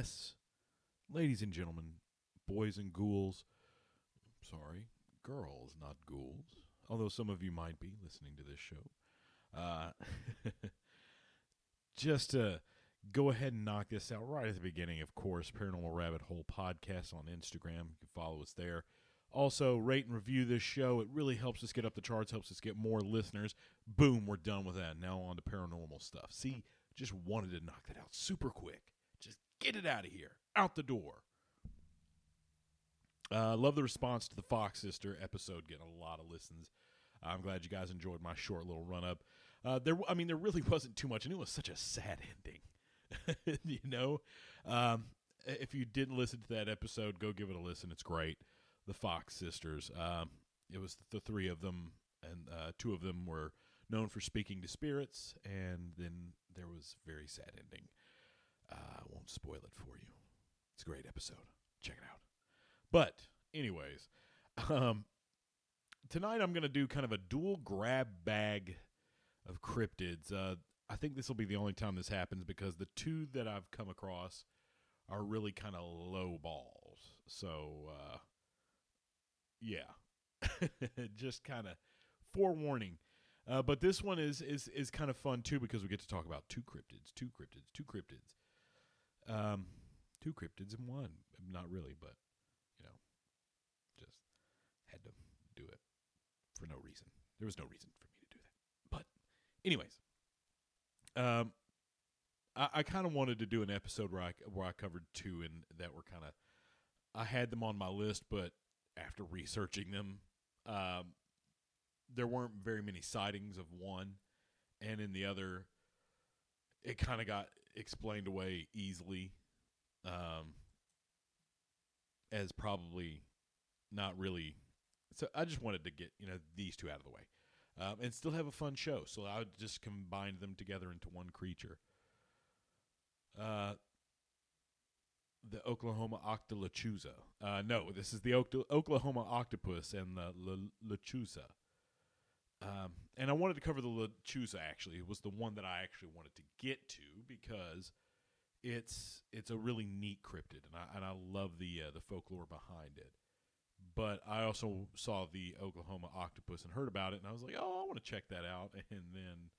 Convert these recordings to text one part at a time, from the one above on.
yes, ladies and gentlemen, boys and ghouls. Sorry, girls, not ghouls. Although some of you might be listening to this show. Uh, just to go ahead and knock this out right at the beginning, of course, Paranormal Rabbit Hole Podcast on Instagram. You can follow us there. Also, rate and review this show. It really helps us get up the charts, helps us get more listeners. Boom, we're done with that. Now on to paranormal stuff. See, just wanted to knock that out super quick. Get it out of here, out the door. Uh, love the response to the Fox Sister episode, getting a lot of listens. I'm glad you guys enjoyed my short little run up. Uh, there, I mean, there really wasn't too much, and it was such a sad ending. you know, um, if you didn't listen to that episode, go give it a listen. It's great. The Fox Sisters. Um, it was the three of them, and uh, two of them were known for speaking to spirits, and then there was very sad ending. Uh, I won't spoil it for you. It's a great episode. Check it out. But, anyways, um, tonight I'm going to do kind of a dual grab bag of cryptids. Uh, I think this will be the only time this happens because the two that I've come across are really kind of low balls. So, uh, yeah, just kind of forewarning. Uh, but this one is is is kind of fun too because we get to talk about two cryptids, two cryptids, two cryptids, um, two cryptids in one. Not really, but you know, just had to do it for no reason. There was no reason for me to do that. But, anyways, um, I, I kind of wanted to do an episode where I where I covered two and that were kind of I had them on my list, but after researching them, um, there weren't very many sightings of one, and in the other, it kind of got explained away easily, um, as probably not really. So I just wanted to get you know these two out of the way, um, and still have a fun show. So I would just combine them together into one creature. Uh, the Oklahoma Octolachusa. Uh, no, this is the Oklahoma octopus and the Lechuza. Um, and I wanted to cover the Lechuza actually. It was the one that I actually wanted to get to because it's it's a really neat cryptid, and I and I love the uh, the folklore behind it. But I also saw the Oklahoma octopus and heard about it, and I was like, oh, I want to check that out. And then,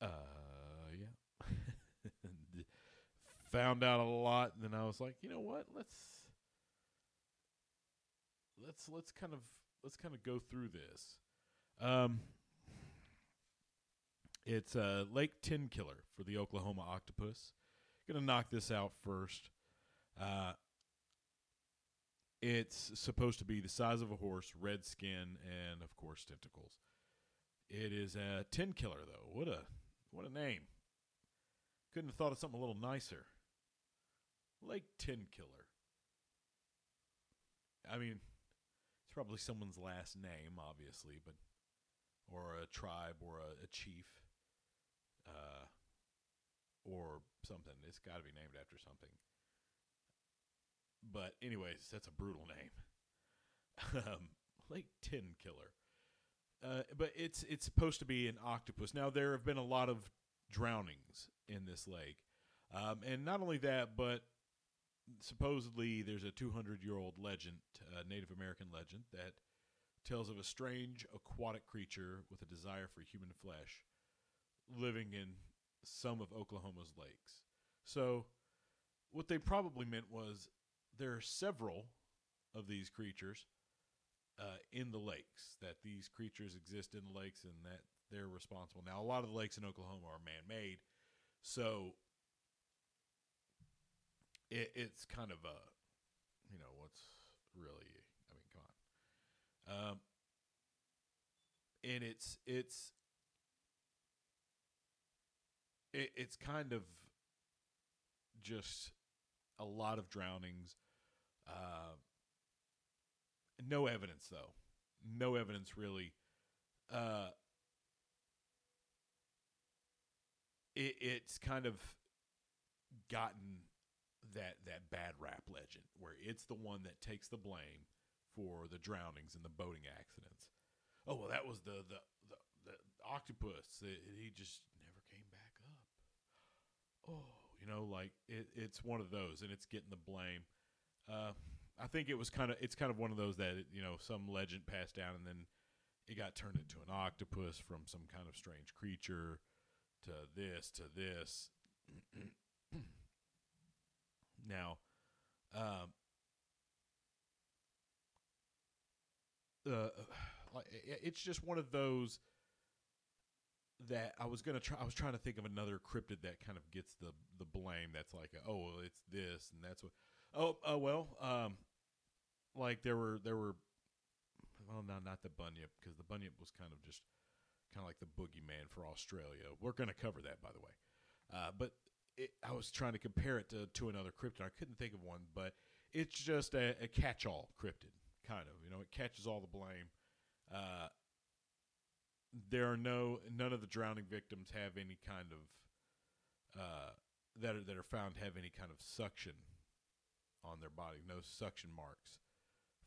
uh, yeah, found out a lot. And then I was like, you know what? Let's let's let's kind of let's kind of go through this. Um, it's uh, Lake Tenkiller for the Oklahoma octopus. Gonna knock this out first. Uh, it's supposed to be the size of a horse, red skin, and of course tentacles. It is a Tenkiller though. What a what a name. Couldn't have thought of something a little nicer. Lake Tenkiller. I mean, it's probably someone's last name, obviously, but or a tribe or a, a chief, uh, or something. It's got to be named after something. But anyways, that's a brutal name. um, Lake Tenkiller. Uh, but it's it's supposed to be an octopus. Now there have been a lot of drownings in this lake, um, and not only that, but supposedly there's a 200 year old legend, uh, Native American legend, that tells of a strange aquatic creature with a desire for human flesh living in some of Oklahoma's lakes. So, what they probably meant was there are several of these creatures uh, in the lakes, that these creatures exist in the lakes and that they're responsible. Now, a lot of the lakes in Oklahoma are man made, so it, it's kind of a, you know, what's really um, and it's it's it, it's kind of just a lot of drownings. Uh, no evidence, though. No evidence, really. Uh, it, it's kind of gotten that that bad rap legend where it's the one that takes the blame for the drownings and the boating accidents. Oh well, that was the the the, the octopus. It, he just never came back up. Oh, You know, like it, it's one of those, and it's getting the blame. Uh, I think it was kind of it's kind of one of those that you know some legend passed down, and then it got turned into an octopus from some kind of strange creature to this to this. now, um, uh, it's just one of those that I was gonna try. I was trying to think of another cryptid that kind of gets the the blame. That's like, oh, well, it's this and that's what. Oh, oh well. Um, like there were there were. Well, no, not the bunyip because the bunyip was kind of just kind of like the boogeyman for Australia. We're gonna cover that, by the way. Uh, but it, I was trying to compare it to to another cryptid. I couldn't think of one, but it's just a, a catch-all cryptid, kind of. You know, it catches all the blame. Uh, there are no none of the drowning victims have any kind of uh, that are that are found have any kind of suction on their body. No suction marks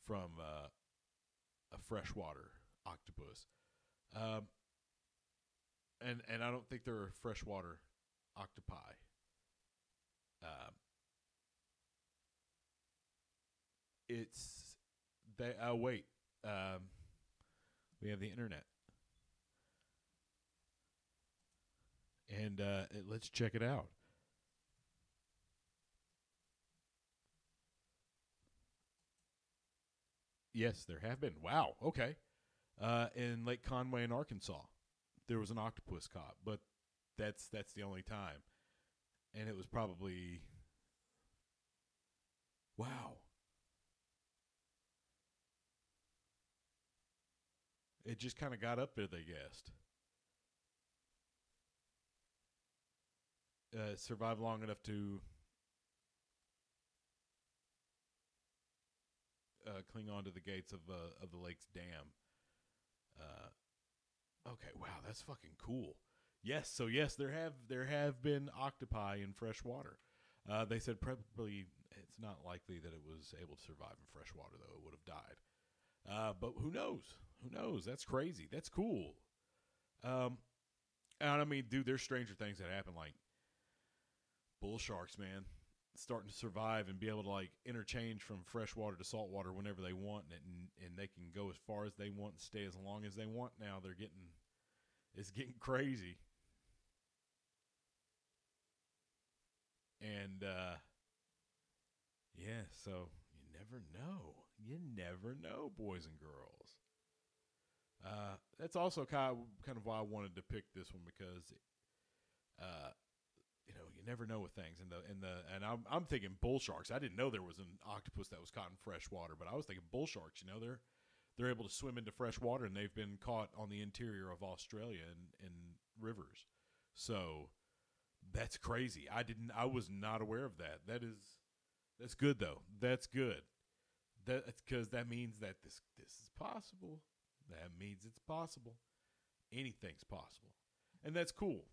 from uh, a freshwater octopus, um, and and I don't think there are freshwater octopi. Um, it's they. Oh wait, um, we have the internet. and uh, let's check it out. Yes, there have been. Wow. Okay. Uh, in Lake Conway in Arkansas, there was an octopus caught, but that's that's the only time, and it was probably wow. It just kind of got up there, they guessed. uh, survive long enough to uh, cling on to the gates of uh, of the lake's dam. Uh, okay, wow, that's fucking cool. Yes, so yes, there have there have been octopi in fresh water. Uh, they said probably it's not likely that it was able to survive in fresh water, though it would have died. Uh, but who knows? Who knows? That's crazy. That's cool. Um, and I mean, dude, there's stranger things that happen. Like bull sharks, man, starting to survive and be able to like interchange from freshwater to saltwater whenever they want, and and they can go as far as they want and stay as long as they want. Now they're getting it's getting crazy, and uh, yeah, so you never know. You never know, boys and girls. Uh, that's also kind of, kind of why I wanted to pick this one because, uh, you know, you never know with things. And the and the and I'm I'm thinking bull sharks. I didn't know there was an octopus that was caught in fresh water, but I was thinking bull sharks. You know, they're they're able to swim into fresh water, and they've been caught on the interior of Australia in, in rivers. So that's crazy. I didn't. I was not aware of that. That is that's good though. That's good. That's because that means that this this is possible. That means it's possible. Anything's possible, and that's cool.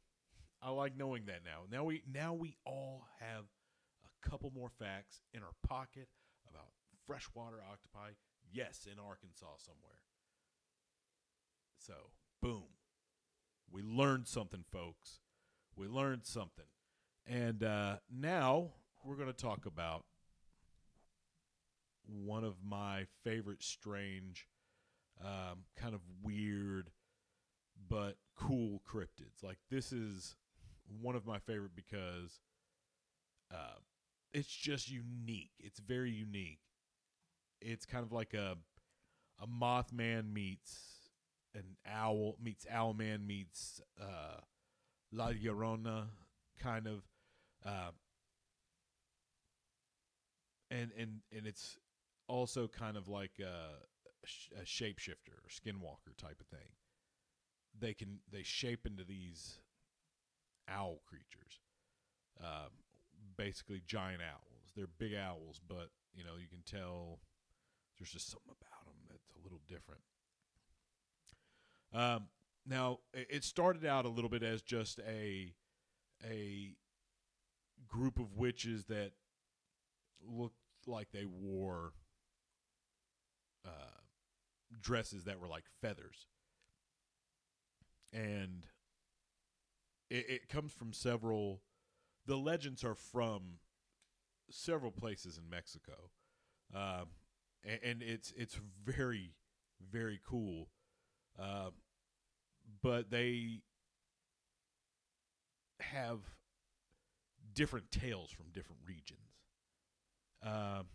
I like knowing that now. Now we now we all have a couple more facts in our pocket about freshwater octopi. Yes, in Arkansas somewhere. So, boom. We learned something, folks. We learned something. And uh, now we're going to talk about one of my favorite strange, um, kind of weird, but cool cryptids. Like, this is one of my favorite because uh, it's just unique. It's very unique. It's kind of like a a Mothman meets an owl meets Owlman meets uh, La Llorona kind of, uh, and and and it's also kind of like a, sh- a shapeshifter or skinwalker type of thing. They can they shape into these owl creatures, um, basically giant owls. They're big owls, but you know you can tell there's just something about them that's a little different. Um, now it it started out a little bit as just a a group of witches that looked like they wore uh, dresses that were like feathers, and it, it comes from several the legends are from several places in Mexico, um, and, and it's it's very very cool. Uh, but they have different tales from different regions. Um,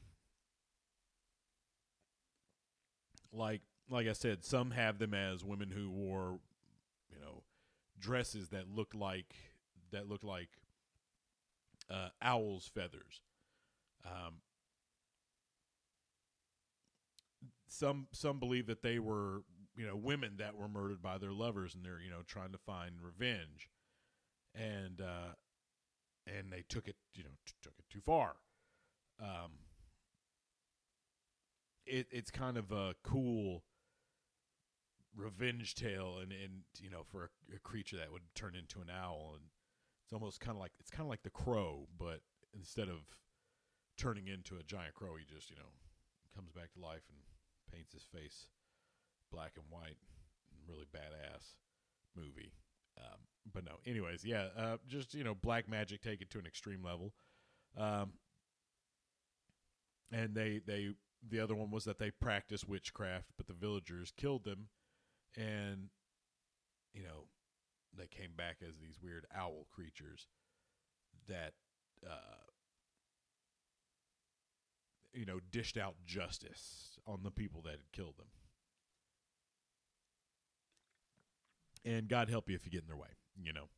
like like I said, some have them as women who wore, you know, dresses that looked like that looked like uh, owl's feathers. Um, some some believe that they were you know women that were murdered by their lovers and they're you know trying to find revenge and uh and they took it you know t- took it too far um it it's kind of a cool revenge tale and and you know for a, a creature that would turn into an owl. And it's almost kind of like it's kind of like the crow but instead of turning into a giant crow he just you know comes back to life and paints his face black and white. Really badass movie. Um, but no anyways yeah uh, just you know black magic take it to an extreme level. Um, and they they the other one was that they practiced witchcraft but the villagers killed them and you know they came back as these weird owl creatures that uh, you know dished out justice on the people that had killed them. And god help you if you get in their way you know.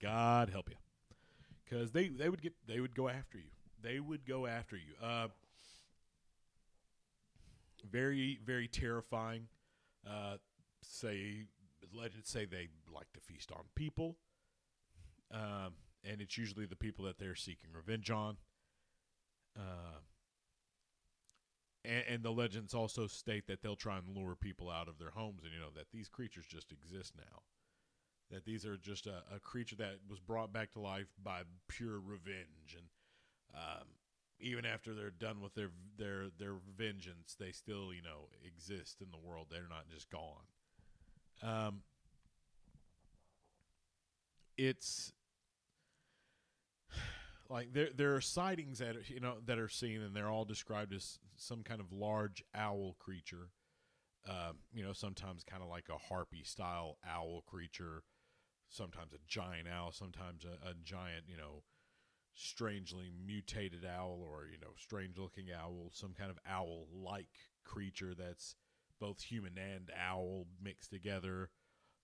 God help you. Because they they would get they would go after you. They would go after you. Uh very very terrifying uh say legends say they like to feast on people. Um and it's usually the people that they're seeking revenge on. Uh and, and the legends also state that they'll try and lure people out of their homes and you know that these creatures just exist now. That these are just a, a creature that was brought back to life by pure revenge. And um, even after they're done with their their their vengeance they still you know exist in the world. They're not just gone. Um, it's like there there are sightings that you know that are seen and they're all described as some kind of large owl creature. Um, you know sometimes kind of like a harpy style owl creature sometimes a giant owl sometimes a, a giant you know strangely mutated owl or you know strange looking owl some kind of owl like creature that's both human and owl mixed together.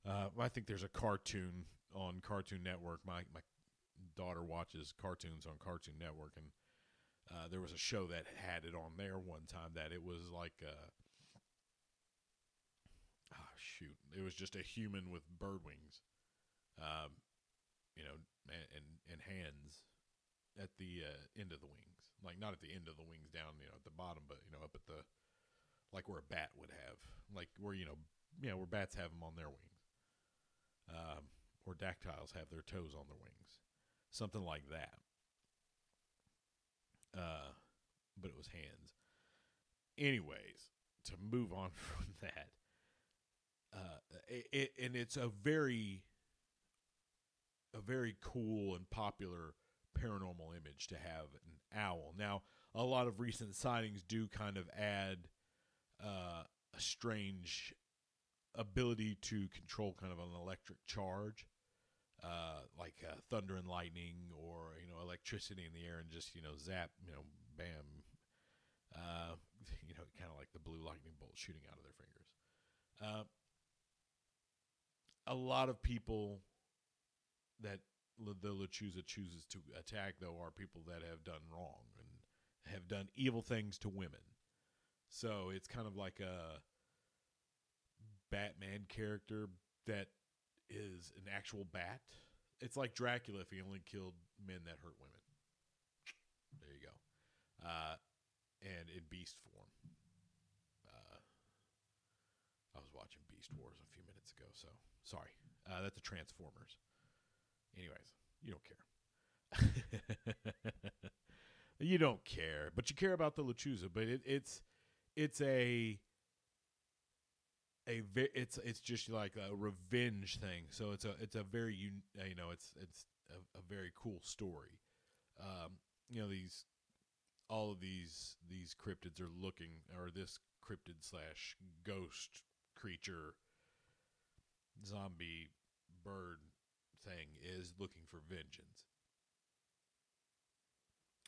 Uh, i think there's a cartoon on cartoon network. My, my daughter watches cartoons on cartoon network and uh, there was a show that had it on there one time that it was like uh oh shoot. It was just a human with bird wings um, you know and, and, and hands at the uh, end of the wings. Like not at the end of the wings down you know at the bottom but you know up at the like where a bat would have like where you know know where bats have them on their wings. Um, or dactyls have their toes on their wings. Something like that. Uh, but it was hands. Anyways to move on from that uh, it, it, and it's a very a very cool and popular paranormal image to have an owl. Now, a lot of recent sightings do kind of add uh, a strange ability to control kind of an electric charge, uh, like uh, thunder and lightning, or you know, electricity in the air, and just you know, zap, you know, bam, uh, you know, kind of like the blue lightning bolt shooting out of their fingers. Uh, a lot of people that the Lechuza chooses to attack, though, are people that have done wrong and have done evil things to women. So it's kind of like a Batman character that is an actual bat. It's like Dracula if he only killed men that hurt women. There you go. Uh, and in beast form. Uh, I was watching Beast Wars a few minutes ago, so sorry. Uh, that's the Transformers. Anyways, you don't care. you don't care, but you care about the Lechuza. But it, it's it's a a ve- it's it's just like a revenge thing. So it's a it's a very un- uh, you know it's it's a, a very cool story. Um, you know these all of these these cryptids are looking, or this cryptid slash ghost creature, zombie bird thing is looking for vengeance.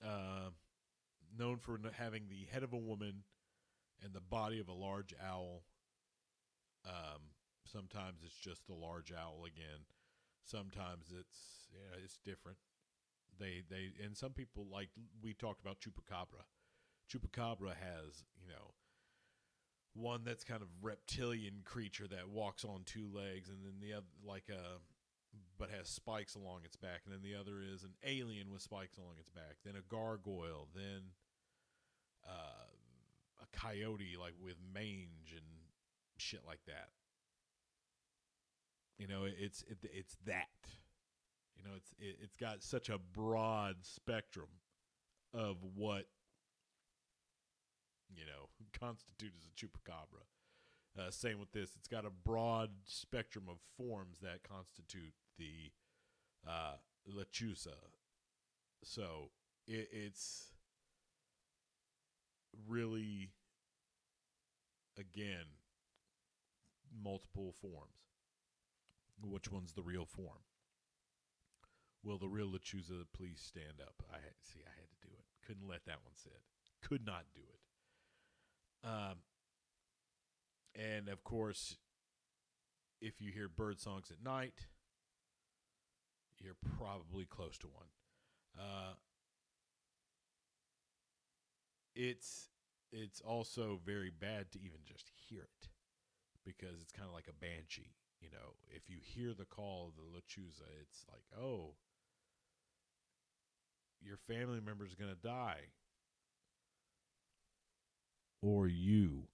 Uh, known for having the head of a woman and the body of a large owl. Um, sometimes it's just the large owl again. Sometimes it's yeah, it's different. They they and some people like we talked about chupacabra. Chupacabra has you know one that's kind of reptilian creature that walks on two legs, and then the other like a but has spikes along its back, and then the other is an alien with spikes along its back. Then a gargoyle, then uh, a coyote like with mange and shit like that. You know, it's it, it's that. You know, it's it, it's got such a broad spectrum of what you know constitutes a chupacabra. Uh, same with this; it's got a broad spectrum of forms that constitute the uh, lechuza. So it, it's really, again, multiple forms. Which one's the real form? Will the real lechuza please stand up? I see. I had to do it. Couldn't let that one sit. Could not do it. Um, and of course, if you hear bird songs at night, you're probably close to one. Uh, it's it's also very bad to even just hear it because it's kind of like a banshee. You know, if you hear the call of the lechuza, it's like, oh, your family member's going to die. Or you.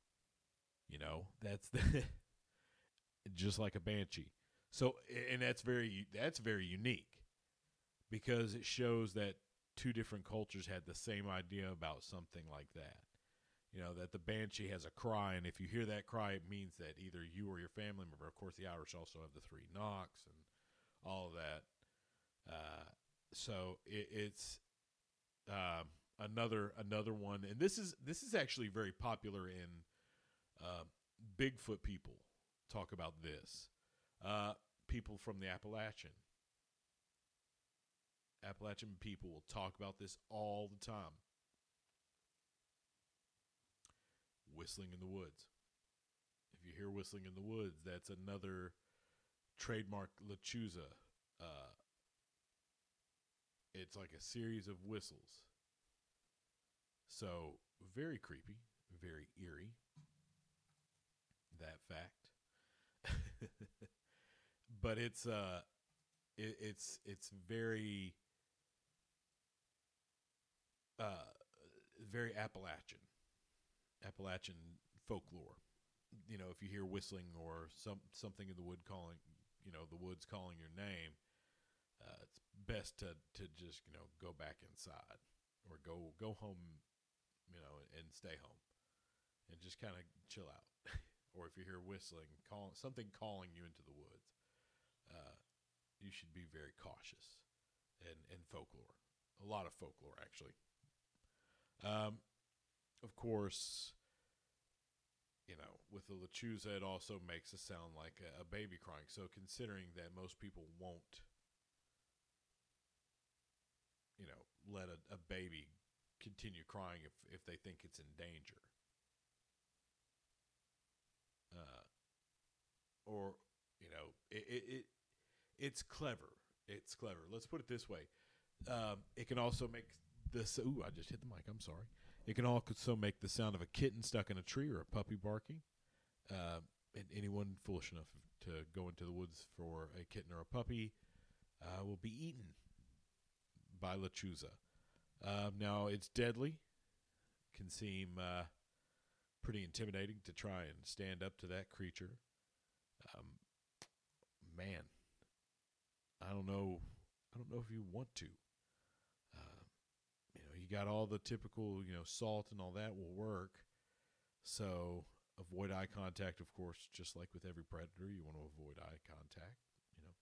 You know, that's the just like a banshee. So and that's very that's very unique because it shows that two different cultures had the same idea about something like that. You know, that the banshee has a cry, and if you hear that cry, it means that either you or your family member, of course, the Irish also have the three knocks and all of that. Uh, so it, it's uh, another another one, and this is this is actually very popular in uh, Bigfoot people talk about this. Uh, people from the Appalachian Appalachian people will talk about this all the time. Whistling in the woods. If you hear whistling in the woods, that's another trademark Lechuza. Uh, it's like a series of whistles. So, very creepy, very eerie. That fact. but it's uh it, it's it's very uh, very Appalachian, Appalachian folklore. You know, if you hear whistling or some something in the wood calling, you know, the woods calling your name, uh, it's best to to just you know go back inside or go go home, you know, and stay home, and just kind of chill out. or if you hear whistling, call something calling you into the woods, uh, you should be very cautious. And and folklore, a lot of folklore actually. Um, of course, you know, with the Lechuza, it also makes it sound like a, a baby crying. So, considering that most people won't, you know, let a, a baby continue crying if, if they think it's in danger. Uh, or, you know, it, it, it it's clever. It's clever. Let's put it this way. Um, it can also make this. Ooh, I just hit the mic. I'm sorry. It can also make the sound of a kitten stuck in a tree or a puppy barking. Uh, and anyone foolish enough to go into the woods for a kitten or a puppy uh, will be eaten by Lechuza. Uh, now, it's deadly. Can seem uh, pretty intimidating to try and stand up to that creature. Um, man, I don't know. I don't know if you want to Uh, you know, you got all the typical, you know, salt and all that will work. So avoid eye contact, of course, just like with every predator, you want to avoid eye contact, you know.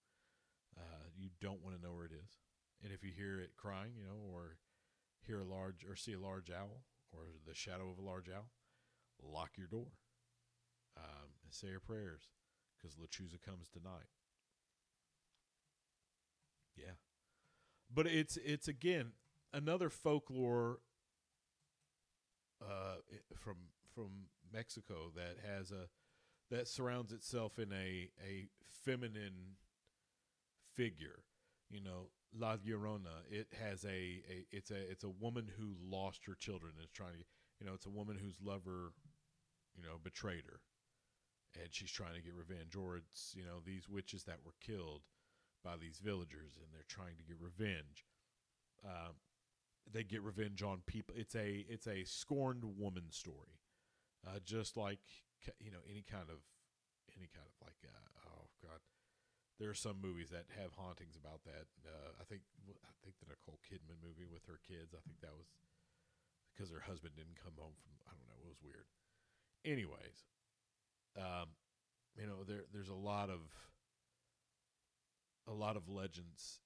Uh, you don't want to know where it is, and if you hear it crying, you know, or hear a large or see a large owl or the shadow of a large owl, lock your door um, and say your prayers because Lechuza comes tonight. Yeah, but it's it's again another folklore uh, from from Mexico that has a that surrounds itself in a a feminine figure. You know, La Llorona. It has a, a it's a it's a woman who lost her children and is trying to you know it's a woman whose lover you know betrayed her. And she's trying to get revenge. Or it's you know these witches that were killed by these villagers and they're trying to get revenge. Um, they get revenge on people. It's a it's a scorned woman story. Uh, just like you know any kind of any kind of like uh, oh god. There are some movies that have hauntings about that. Uh, i think i think the nicole kidman movie with her kids. I think that was because her husband didn't come home from i don't know it was weird anyways um, you know there there's a lot of a lot of legends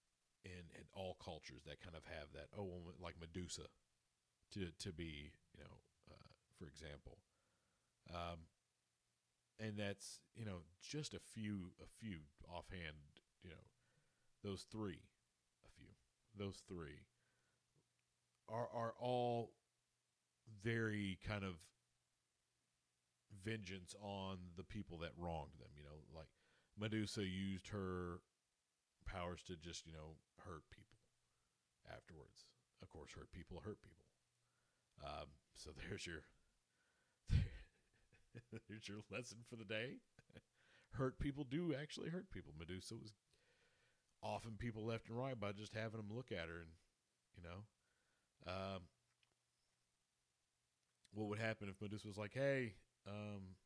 in in all cultures that kind of have that oh like Medusa to to be you know uh, for example. Um, and that's you know just a few a few offhand you know those three a few those three are are all very kind of vengeance on the people that wronged them. You know, like Medusa used her powers to just, you know, hurt people afterwards. Of course, hurt people hurt people. Um, so there's your there's your lesson for the day. hurt people do actually hurt people. Medusa was often people left and right by just having them look at her, and you know, um, what would happen if Medusa was like, "Hey, um,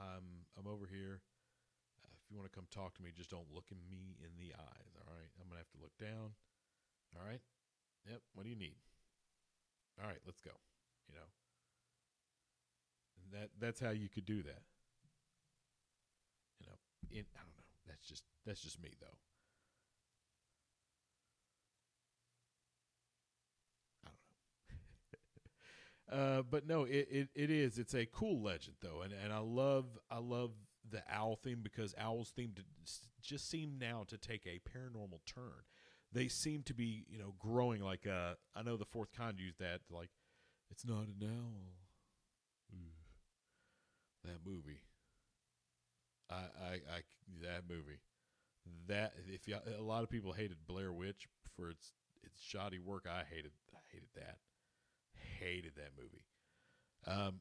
I'm I'm over here. Uh, if you want to come talk to me, just don't look at me in the eyes. All right, I'm gonna have to look down. All right. Yep. What do you need? All right, let's go. You know. And that that's how you could do that. You know. In I don't know. That's just that's just me though. Uh, but no, it, it, it is. It's a cool legend though, and, and I love I love the owl theme because owls theme to, just seem now to take a paranormal turn. They seem to be you know growing like uh I know the fourth kind used that like it's not an owl. That movie. I, I I that movie. That if a lot of people hated Blair Witch for its its shoddy work, I hated I hated that hated that movie. Um,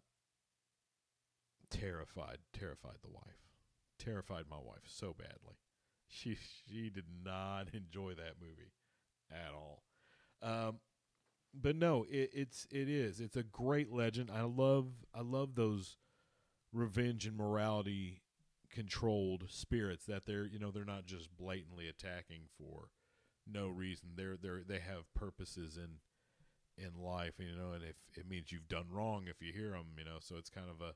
terrified, terrified the wife, terrified my wife so badly. She she did not enjoy that movie at all. Um, but no, it, it's it is. It's a great legend. I love I love those revenge and morality controlled spirits that they're you know they're not just blatantly attacking for no reason. They're they're they have purposes and in life, you know, and if it means you've done wrong if you hear them, you know, so it's kind of a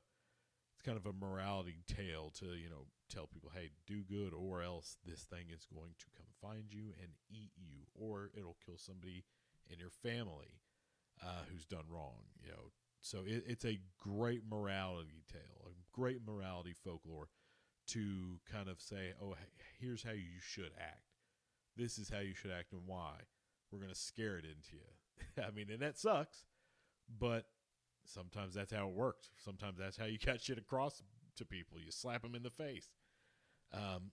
it's kind of a morality tale to you know tell people, hey, do good, or else this thing is going to come find you and eat you, or it'll kill somebody in your family uh, who's done wrong, you know. So it, it's a great morality tale, a great morality folklore to kind of say, oh, here's how you should act. This is how you should act and why. We're going to scare it into you I mean, and that sucks, but sometimes that's how it works. Sometimes that's how you got shit across to people. You slap them in the face. Um,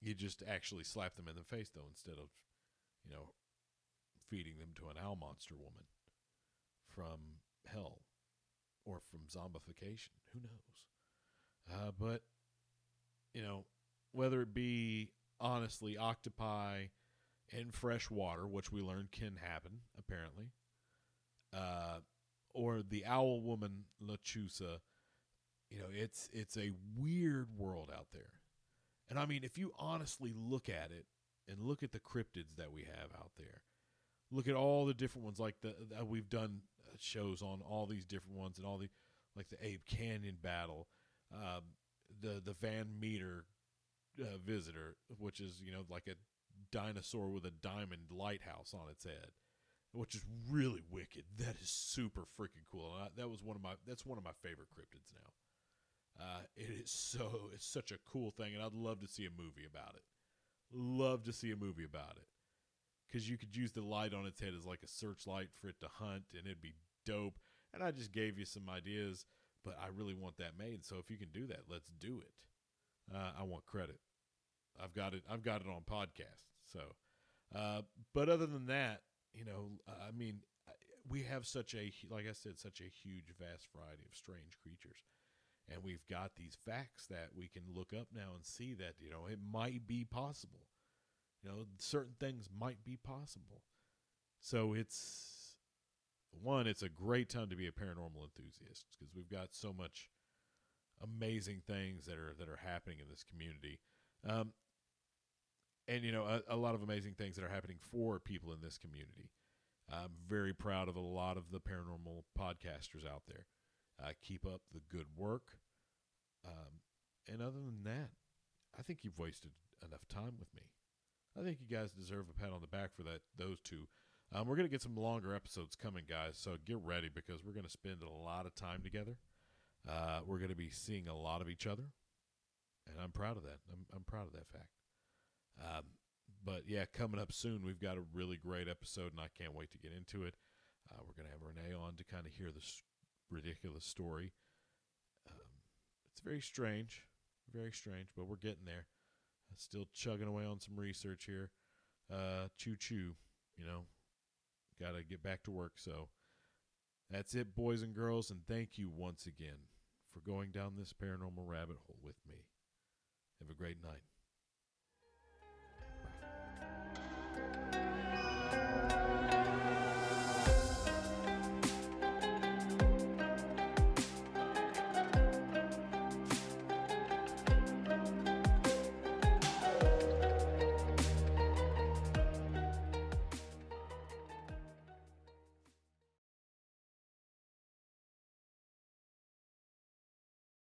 you just actually slap them in the face, though, instead of, you know, feeding them to an owl monster woman from hell or from zombification. Who knows? Uh, but, you know, whether it be honestly octopi in fresh water, which we learned can happen apparently, uh, or the owl woman Lechuza. You know, it's it's a weird world out there, and I mean, if you honestly look at it and look at the cryptids that we have out there, look at all the different ones like the we've done shows on all these different ones and all the like the Ape Canyon battle, um, the the Van Meter uh, visitor, which is you know like a dinosaur with a diamond lighthouse on its head, which is really wicked. That is super freaking cool. I, that was one of my that's one of my favorite cryptids now. Uh, it is so it's such a cool thing, and I'd love to see a movie about it. Love to see a movie about it because you could use the light on its head as like a searchlight for it to hunt, and it'd be dope. And I just gave you some ideas, but I really want that made. So if you can do that, let's do it. Uh, I want credit. I've got it. I've got it on podcast. So, uh, but other than that, you know, I mean, we have such a like I said, such a huge, vast variety of strange creatures, and we've got these facts that we can look up now and see that you know it might be possible. You know, certain things might be possible. So it's one, it's a great time to be a paranormal enthusiast because we've got so much amazing things that are that are happening in this community. Um, and you know a, a, lot of amazing things that are happening for people in this community. I'm very proud of a lot of the paranormal podcasters out there. Uh, keep up the good work. Um, and other than that, I think you've wasted enough time with me. I think you guys deserve a pat on the back for that. Those two. Um, we're gonna get some longer episodes coming, guys. So get ready because we're gonna spend a lot of time together. Uh, we're gonna be seeing a lot of each other, and I'm proud of that. I'm, I'm proud of that fact. Um, but yeah, coming up soon, we've got a really great episode, and I can't wait to get into it. Uh, we're going to have Renee on to kind of hear this ridiculous story. Um, it's very strange, very strange, but we're getting there. Uh, still chugging away on some research here. Uh, choo choo, you know, got to get back to work. So that's it, boys and girls, and thank you once again for going down this paranormal rabbit hole with me. Have a great night.